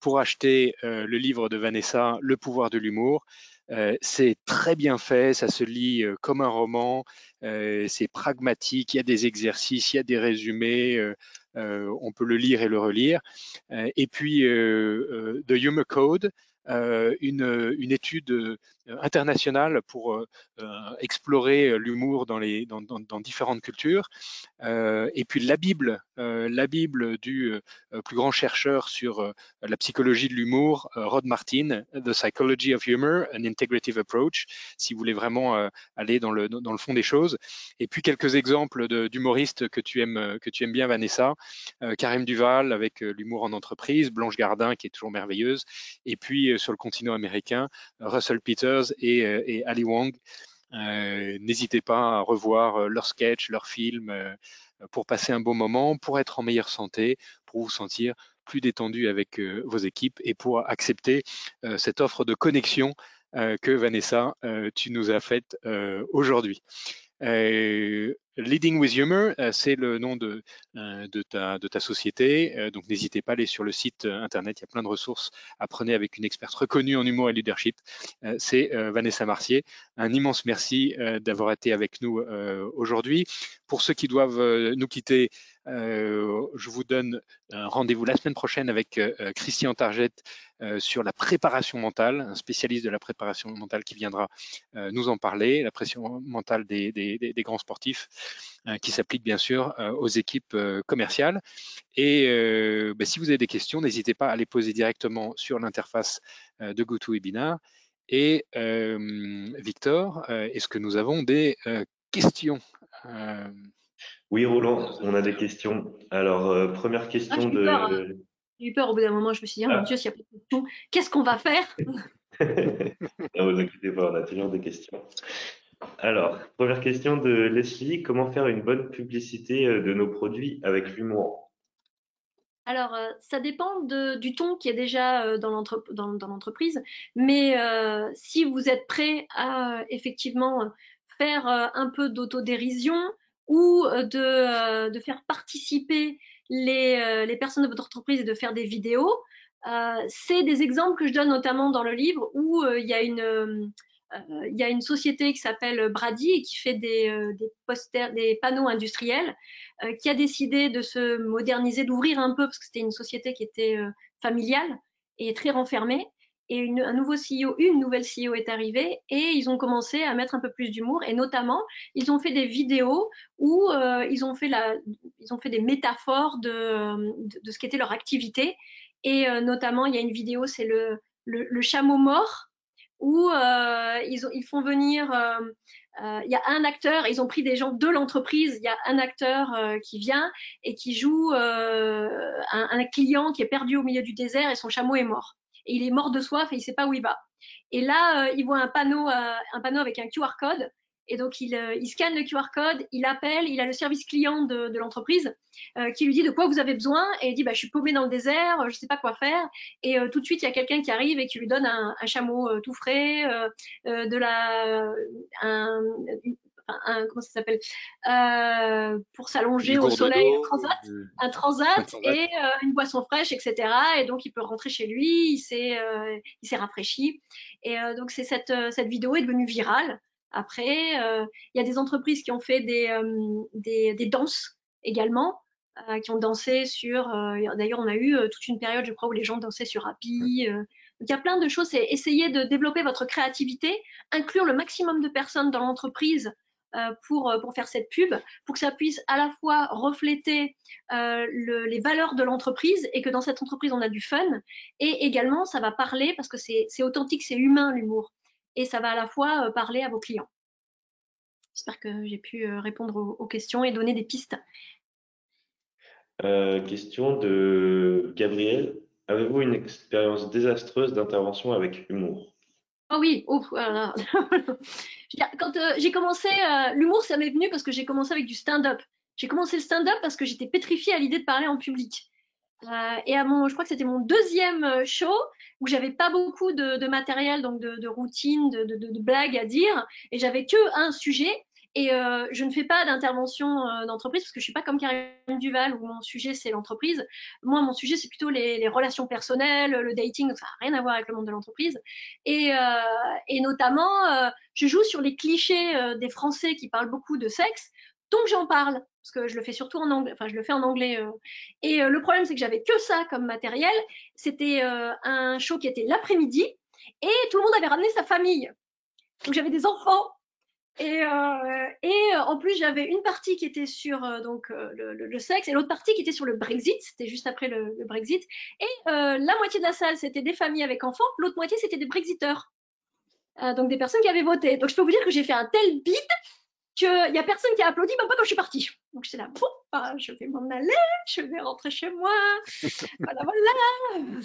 pour acheter euh, le livre de Vanessa, Le pouvoir de l'humour. Euh, c'est très bien fait, ça se lit comme un roman, c'est pragmatique, il y a des exercices, il y a des résumés, on peut le lire et le relire. et puis, The Humor Code, une, une, étude internationale pour explorer l'humour dans, dans, différentes cultures. et puis la Bible, la Bible du plus grand chercheur sur la psychologie de l'humour, Rod Martin, The Psychology of Humor, an Integrative Approach, si vous voulez vraiment aller dans le, dans le fond des choses. Et puis quelques exemples d'humoristes que tu aimes que tu aimes bien, Vanessa, Karim Duval avec l'humour en entreprise, Blanche Gardin qui est toujours merveilleuse, et puis sur le continent américain, Russell Peters euh, et, Ali Wong. Euh, n'hésitez pas à revoir euh, leurs sketchs, leurs films pour passer un bon moment, pour être en meilleure santé, pour vous sentir plus détendu avec vos équipes et pour accepter cette offre de connexion que Vanessa, tu nous as faite aujourd'hui. Leading with Humor, c'est le nom de, de, ta, société. Donc, n'hésitez pas à aller sur le site internet. Il y a plein de ressources. Apprenez avec une experte reconnue en humour et leadership. C'est Vanessa Marcier. Un immense merci d'avoir été avec nous aujourd'hui. Pour ceux qui doivent nous quitter, euh, je vous donne un rendez-vous la semaine prochaine avec euh, euh, Christian Target sur la préparation mentale, un spécialiste de la préparation mentale qui viendra nous en parler, la pression mentale des, grands sportifs, qui s'applique bien sûr aux équipes commerciales. Et ben, si vous avez des questions, n'hésitez pas à les poser directement sur l'interface de GoToWebinar. Et Victor, est-ce que nous avons des questions oui, Roland, on a des questions. Alors, euh, première question ah, de. J'ai eu peur au bout d'un moment, je me suis dit, oh mon ah. Dieu, s'il n'y a pas de questions, qu'est-ce qu'on va faire? Ne *laughs* vous inquiétez pas, on a toujours des questions. Alors, première question de Leslie, comment faire une bonne publicité euh, de nos produits avec l'humour? Alors, euh, ça dépend du ton qui est déjà dans l'entreprise, mais si vous êtes prêt à effectivement faire un peu d'autodérision, ou euh, de, euh, faire participer euh, les, personnes de votre entreprise et de faire des vidéos. c'est des exemples que je donne notamment dans le livre où il y a une il y a une société qui s'appelle Brady et qui fait des, des, posters, des panneaux industriels, qui a décidé de se moderniser, d'ouvrir un peu, parce que c'était une société qui était familiale et très renfermée. Et une, un nouveau CEO, une nouvelle CEO est arrivée et ils ont commencé à mettre un peu plus d'humour. Et notamment ils ont fait des vidéos où euh, ils ont fait des métaphores de, ce qu'était leur activité. Et euh, notamment il y a une vidéo c'est le, chameau mort où euh, ils, ont, ils, font venir euh, euh, il y a un acteur, ils ont pris des gens de l'entreprise, il y a un acteur qui vient et qui joue un, un, client qui est perdu au milieu du désert et son chameau est mort et il est mort de soif et il sait pas où il va. Et là, euh, il voit un panneau, euh, un panneau avec un QR code. Et donc, il, euh, il, scanne le QR code, il appelle, il a le service client de, de l'entreprise qui lui dit de quoi vous avez besoin. Et il dit, bah, je suis paumé dans le désert, je sais pas quoi faire. Et tout de suite, il y a quelqu'un qui arrive et qui lui donne un, un chameau tout frais, de la, un, un, comment ça s'appelle euh, pour s'allonger au soleil, un transat, *laughs* un transat, et euh, une boisson fraîche, etc. Et donc il peut rentrer chez lui, il s'est euh, il s'est rafraîchi. Et donc c'est cette cette vidéo est devenue virale. Après, il y a des entreprises qui ont fait des des, des danses également. qui ont dansé sur. D'ailleurs, on a eu toute une période, je crois, où les gens dansaient sur Happy. Donc, il y a plein de choses. C'est essayer de développer votre créativité, inclure le maximum de personnes dans l'entreprise euh, pour, euh, pour faire cette pub, pour que ça puisse à la fois refléter euh, le, les valeurs de l'entreprise et que dans cette entreprise on a du fun et également ça va parler parce que c'est authentique, c'est humain l'humour et ça va à la fois parler à vos clients. J'espère que j'ai pu répondre aux, aux, questions et donner des pistes. question de Gabriel. Avez-vous une expérience désastreuse d'intervention avec humour? Ah oui, oh, *laughs* quand euh, j'ai commencé, euh, l'humour, ça m'est venu parce que j'ai commencé avec du stand-up. J'ai commencé le stand-up parce que j'étais pétrifiée à l'idée de parler en public. Euh, et à mon, je crois que c'était mon deuxième show où j'avais pas beaucoup de, de, matériel, donc de, de routine, de, de, blagues à dire, et j'avais que un sujet. Et euh, je ne fais pas d'intervention euh, d'entreprise parce que je suis pas comme Karim Duval où mon sujet c'est l'entreprise. Moi, mon sujet c'est plutôt les, les, relations personnelles, le dating, donc ça n'a rien à voir avec le monde de l'entreprise. Et, euh, et, notamment, euh, je joue sur les clichés euh, des Français qui parlent beaucoup de sexe, donc j'en parle parce que je le fais surtout en anglais. Enfin, je le fais en anglais. Et le problème c'est que j'avais que ça comme matériel. C'était un show qui était l'après-midi et tout le monde avait ramené sa famille. Donc j'avais des enfants et, euh, euh, en plus, j'avais une partie qui était sur euh, donc euh, le, le, sexe et l'autre partie qui était sur le Brexit. C'était juste après le, le Brexit. Et la moitié de la salle, c'était des familles avec enfants. L'autre moitié, c'était des Brexiteurs. donc des personnes qui avaient voté. Donc je peux vous dire que j'ai fait un tel bide qu'il n'y a personne qui a applaudi, même pas quand je suis partie. Donc j'étais là, bon, bah, je vais m'en aller, je vais rentrer chez moi. *laughs* voilà, voilà.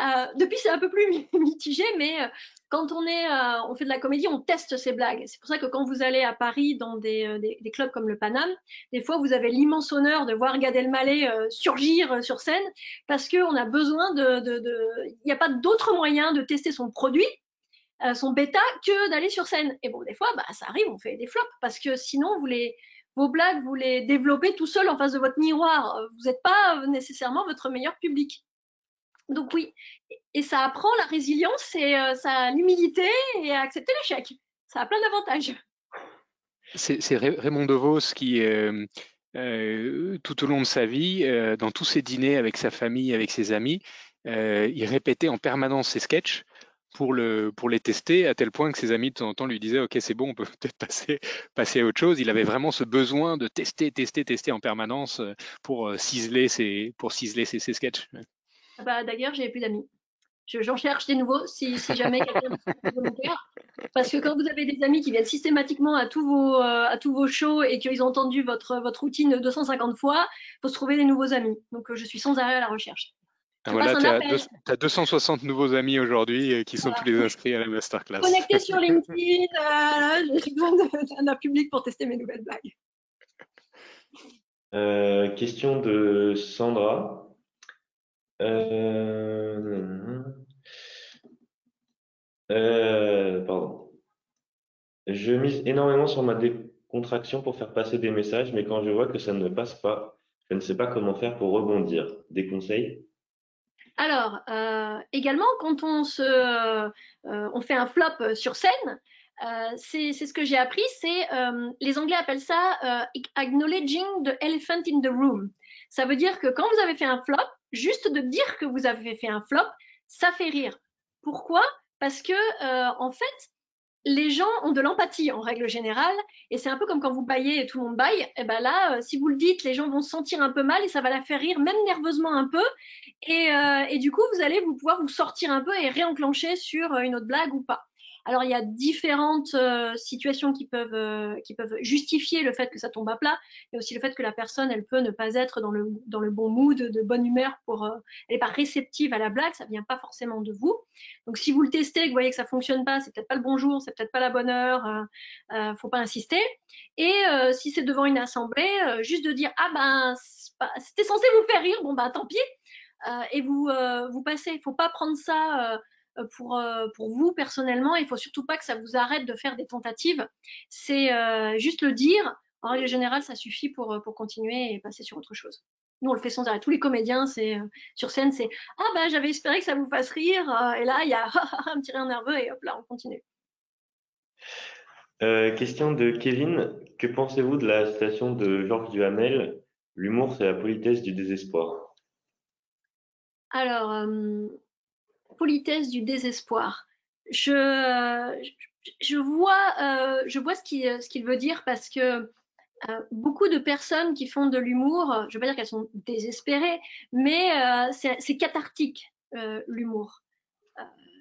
Euh, depuis, c'est un peu plus mitigé, mais euh, quand on est, euh, on fait de la comédie, on teste ses blagues. C'est pour ça que quand vous allez à Paris dans des, des, des clubs comme le Paname, des fois vous avez l'immense honneur de voir Gad Elmaleh surgir sur scène parce qu'on a besoin de, il n'y a pas d'autre moyen de tester son produit sont bêta que d'aller sur scène. Et bon, des fois, bah, ça arrive, on fait des flops parce que sinon, vos blagues, vous les développez tout seul en face de votre miroir. Vous n'êtes pas nécessairement votre meilleur public. Donc oui, et ça apprend la résilience et ça l'humilité et à accepter l'échec. Ça a plein d'avantages. C'est Raymond DeVos qui, tout au long de sa vie, dans tous ses dîners avec sa famille, avec ses amis, il répétait en permanence ses sketchs pour, le, pour les tester, à tel point que ses amis de temps en temps lui disaient Ok, c'est bon, on peut *laughs* peut-être passer, à autre chose. Il avait vraiment ce besoin de tester, tester, tester en permanence pour ciseler ses, pour ciseler ses, sketchs. Ah bah, D'ailleurs, j'ai plus d'amis. J'en cherche des nouveaux si, jamais quelqu'un. Parce que quand vous avez des amis qui viennent systématiquement à tous vos, euh, à tous vos shows et qu'ils ont entendu votre, votre routine 250 fois, il faut se trouver des nouveaux amis. Donc euh, je suis sans arrêt à la recherche. Ah, voilà, tu as, 260 nouveaux amis aujourd'hui euh, qui sont tous les inscrits à la masterclass. Connecté sur *laughs* LinkedIn, j'ai besoin d'un public pour tester mes nouvelles blagues. question de Sandra. Euh, euh, pardon. Je mise énormément sur ma décontraction pour faire passer des messages, mais quand je vois que ça ne passe pas, je ne sais pas comment faire pour rebondir. Des conseils? Alors, euh, également, quand on, se, on fait un flop sur scène, c'est ce que j'ai appris, c'est les Anglais appellent ça acknowledging the elephant in the room. Ça veut dire que quand vous avez fait un flop, juste de dire que vous avez fait un flop, ça fait rire. Pourquoi? Parce que euh, en fait, les gens ont de l'empathie en règle générale, et c'est un peu comme quand vous baillez et tout le monde baille. Et eh ben là, euh, si vous le dites, les gens vont se sentir un peu mal et ça va la faire rire, même nerveusement un peu. Et, euh, et du coup, vous allez vous pouvoir vous sortir un peu et réenclencher sur une autre blague ou pas. Alors, il y a différentes euh, situations qui peuvent, euh, qui peuvent justifier le fait que ça tombe à plat. Il a aussi le fait que la personne, elle peut ne pas être dans le, dans le bon mood, de bonne humeur pour, euh, elle n'est pas réceptive à la blague, ça vient pas forcément de vous. Donc, si vous le testez, que vous voyez que ça fonctionne pas, c'est peut-être pas le bon jour, c'est peut-être pas la bonne heure, euh, faut pas insister. Et si c'est devant une assemblée, juste de dire, ah ben, c'était censé vous faire rire, bon ben, tant pis. Et vous, vous passez. Il faut pas prendre ça euh, pour, euh, pour vous personnellement. Il faut surtout pas que ça vous arrête de faire des tentatives. C'est euh, juste le dire. En règle générale, ça suffit pour, pour continuer et passer sur autre chose. Nous, on le fait sans arrêt. Tous les comédiens, sur scène, c'est ah bah j'avais espéré que ça vous fasse rire. et là, il y a *laughs* un petit rire nerveux et hop là, on continue. question de Kevin. Que pensez-vous de la citation de Georges Duhamel? L'humour, c'est la politesse du désespoir. Alors, politesse du désespoir. Je, je, vois, euh, ce qu'il veut dire parce que euh, beaucoup de personnes qui font de l'humour, je ne veux pas dire qu'elles sont désespérées, mais euh, c'est cathartique l'humour.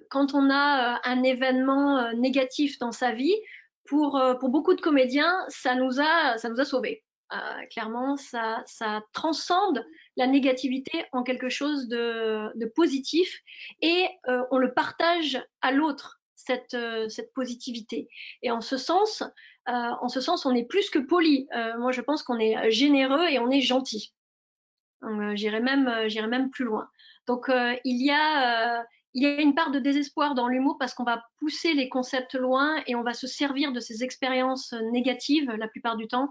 quand on a un événement négatif dans sa vie, pour, pour beaucoup de comédiens, ça nous a, ça nous a sauvés. Clairement, ça, ça transcende la négativité en quelque chose de, positif et euh, on le partage à l'autre cette, euh, cette positivité. Et en ce sens, euh, en ce sens, on est plus que poli. moi, je pense qu'on est généreux et on est gentil. J'irai même, même plus loin. Donc, il y a il y a une part de désespoir dans l'humour parce qu'on va pousser les concepts loin et on va se servir de ces expériences négatives la plupart du temps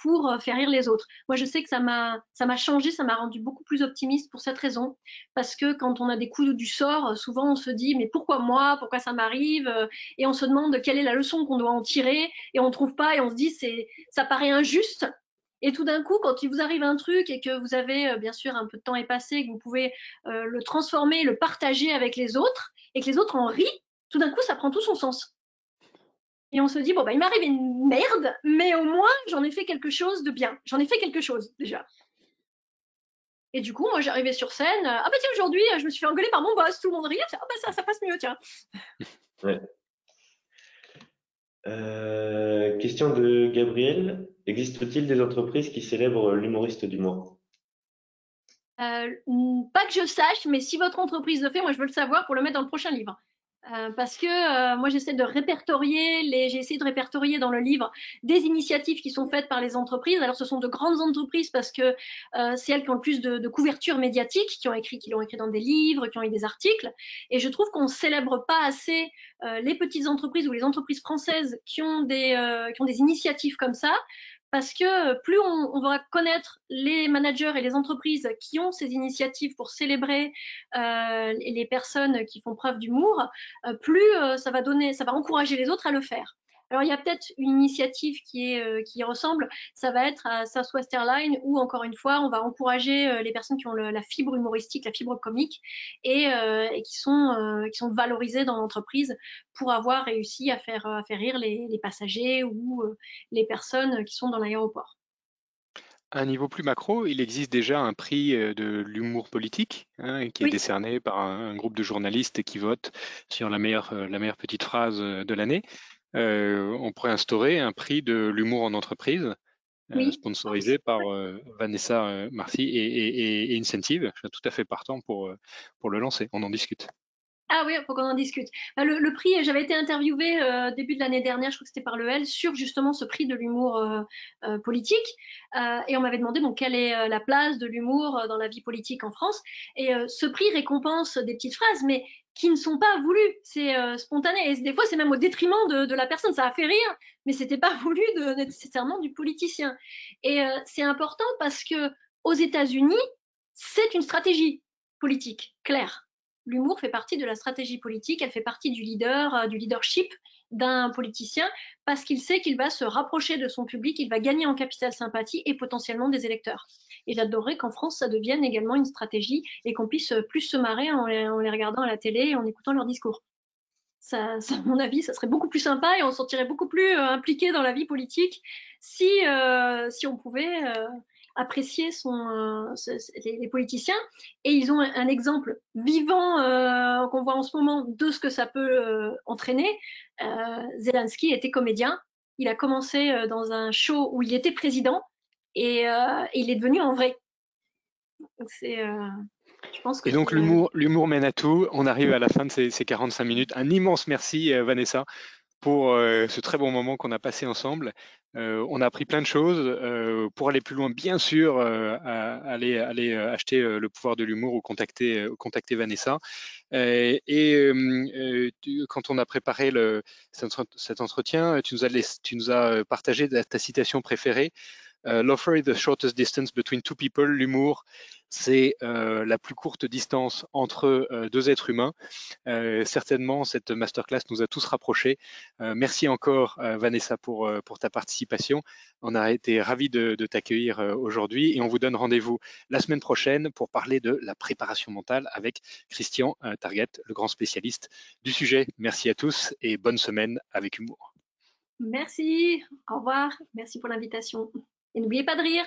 pour euh, faire rire les autres. Moi, je sais que ça m'a, changé, ça m'a rendu beaucoup plus optimiste pour cette raison, parce que quand on a des coups du sort, souvent on se dit mais pourquoi moi, pourquoi ça m'arrive, et on se demande quelle est la leçon qu'on doit en tirer, et on trouve pas, et on se dit c'est, ça paraît injuste. Et tout d'un coup, quand il vous arrive un truc et que vous avez euh, bien sûr un peu de temps est passé, que vous pouvez euh, le transformer, le partager avec les autres, et que les autres en rient, tout d'un coup, ça prend tout son sens. Et on se dit, bon, bah, il m'arrive une merde, mais au moins, j'en ai fait quelque chose de bien. J'en ai fait quelque chose, déjà. Et du coup, moi, j'arrivais sur scène. Ah, bah, tiens, aujourd'hui, je me suis fait engueuler par mon boss. Tout le monde rit. Ah, bah, ça, ça passe mieux, tiens. *laughs* Ouais. Euh, question de Gabriel. Existe-t-il des entreprises qui célèbrent l'humoriste du mois? Euh, Pas que je sache, mais si votre entreprise le fait, moi, je veux le savoir pour le mettre dans le prochain livre. Euh, parce que euh, moi j'essaie de répertorier les j'ai essayé de répertorier dans le livre des initiatives qui sont faites par les entreprises. Alors ce sont de grandes entreprises parce que euh, c'est elles qui ont le plus de, de, couverture médiatique qui ont écrit qui l'ont écrit dans des livres qui ont eu des articles. Et je trouve qu'on célèbre pas assez les petites entreprises ou les entreprises françaises qui ont des qui ont des initiatives comme ça parce que plus on, va connaître les managers et les entreprises qui ont ces initiatives pour célébrer euh, les personnes qui font preuve d'humour, euh, plus euh, ça va donner, ça va encourager les autres à le faire. Alors il y a peut-être une initiative qui, est, euh, qui ressemble, ça va être à Southwest Airlines où encore une fois on va encourager euh, les personnes qui ont le, la fibre humoristique, la fibre comique et, euh, et qui, sont, qui sont valorisées dans l'entreprise pour avoir réussi à faire, à faire rire les, les passagers ou les personnes qui sont dans l'aéroport. À un niveau plus macro, il existe déjà un prix de l'humour politique hein, qui est décerné par un, un, groupe de journalistes qui votent sur la meilleure, la meilleure petite phrase de l'année. Euh, on pourrait instaurer un prix de l'humour en entreprise, euh, sponsorisé par euh, Vanessa Marcy et, et, Incentive. Je suis tout à fait partant pour, pour le lancer. On en discute. Ah oui, il faut qu'on en discute. Bah, le, prix, j'avais été interviewée euh, début de l'année dernière, je crois que c'était par le L, sur justement ce prix de l'humour politique. et on m'avait demandé bon, quelle est la place de l'humour dans la vie politique en France. Et ce prix récompense des petites phrases, mais qui ne sont pas voulus. C'est euh, spontané. Et des fois, c'est même au détriment de, la personne. Ça a fait rire, mais c'était pas *laughs* voulu de, nécessairement du politicien. Et euh, c'est important parce que aux États-Unis, c'est une stratégie politique claire. L'humour fait partie de la stratégie politique. Elle fait partie du leader, euh, du leadership d'un politicien parce qu'il sait qu'il va se rapprocher de son public, il va gagner en capital sympathie et potentiellement des électeurs. Et j'adorerais qu'en France, ça devienne également une stratégie et qu'on puisse plus se marrer en les, regardant à la télé et en écoutant leurs discours. *laughs* Ça, à mon avis, ça serait beaucoup plus sympa et on se sentirait beaucoup plus euh, impliqué dans la vie politique si, euh, si on pouvait euh, apprécier les, politiciens. Et ils ont un, exemple vivant qu'on voit en ce moment de ce que ça peut entraîner. Zelensky était comédien. Il a commencé dans un show où il était président et, euh, il est devenu en vrai. C'est, euh, je pense que et donc l'humour, l'humour mène à tout. On arrive à la fin de ces, ces 45 minutes. Un immense merci euh, Vanessa pour ce très bon moment qu'on a passé ensemble. on a appris plein de choses. pour aller plus loin, bien sûr, aller, aller acheter le pouvoir de l'humour ou contacter, contacter Vanessa. et quand on a préparé le, cet entretien, tu nous as, tu nous as partagé ta citation préférée. Uh, L'offer is the shortest distance between two people. L'humour, c'est euh, la plus courte distance entre euh, deux êtres humains. Euh, certainement, cette masterclass nous a tous rapprochés. merci encore, Vanessa, pour, ta participation. On a été ravis de, de t'accueillir aujourd'hui et on vous donne rendez-vous la semaine prochaine pour parler de la préparation mentale avec Christian Target, le grand spécialiste du sujet. Merci à tous et bonne semaine avec humour. Merci, au revoir, merci pour l'invitation. Et n'oubliez pas de rire.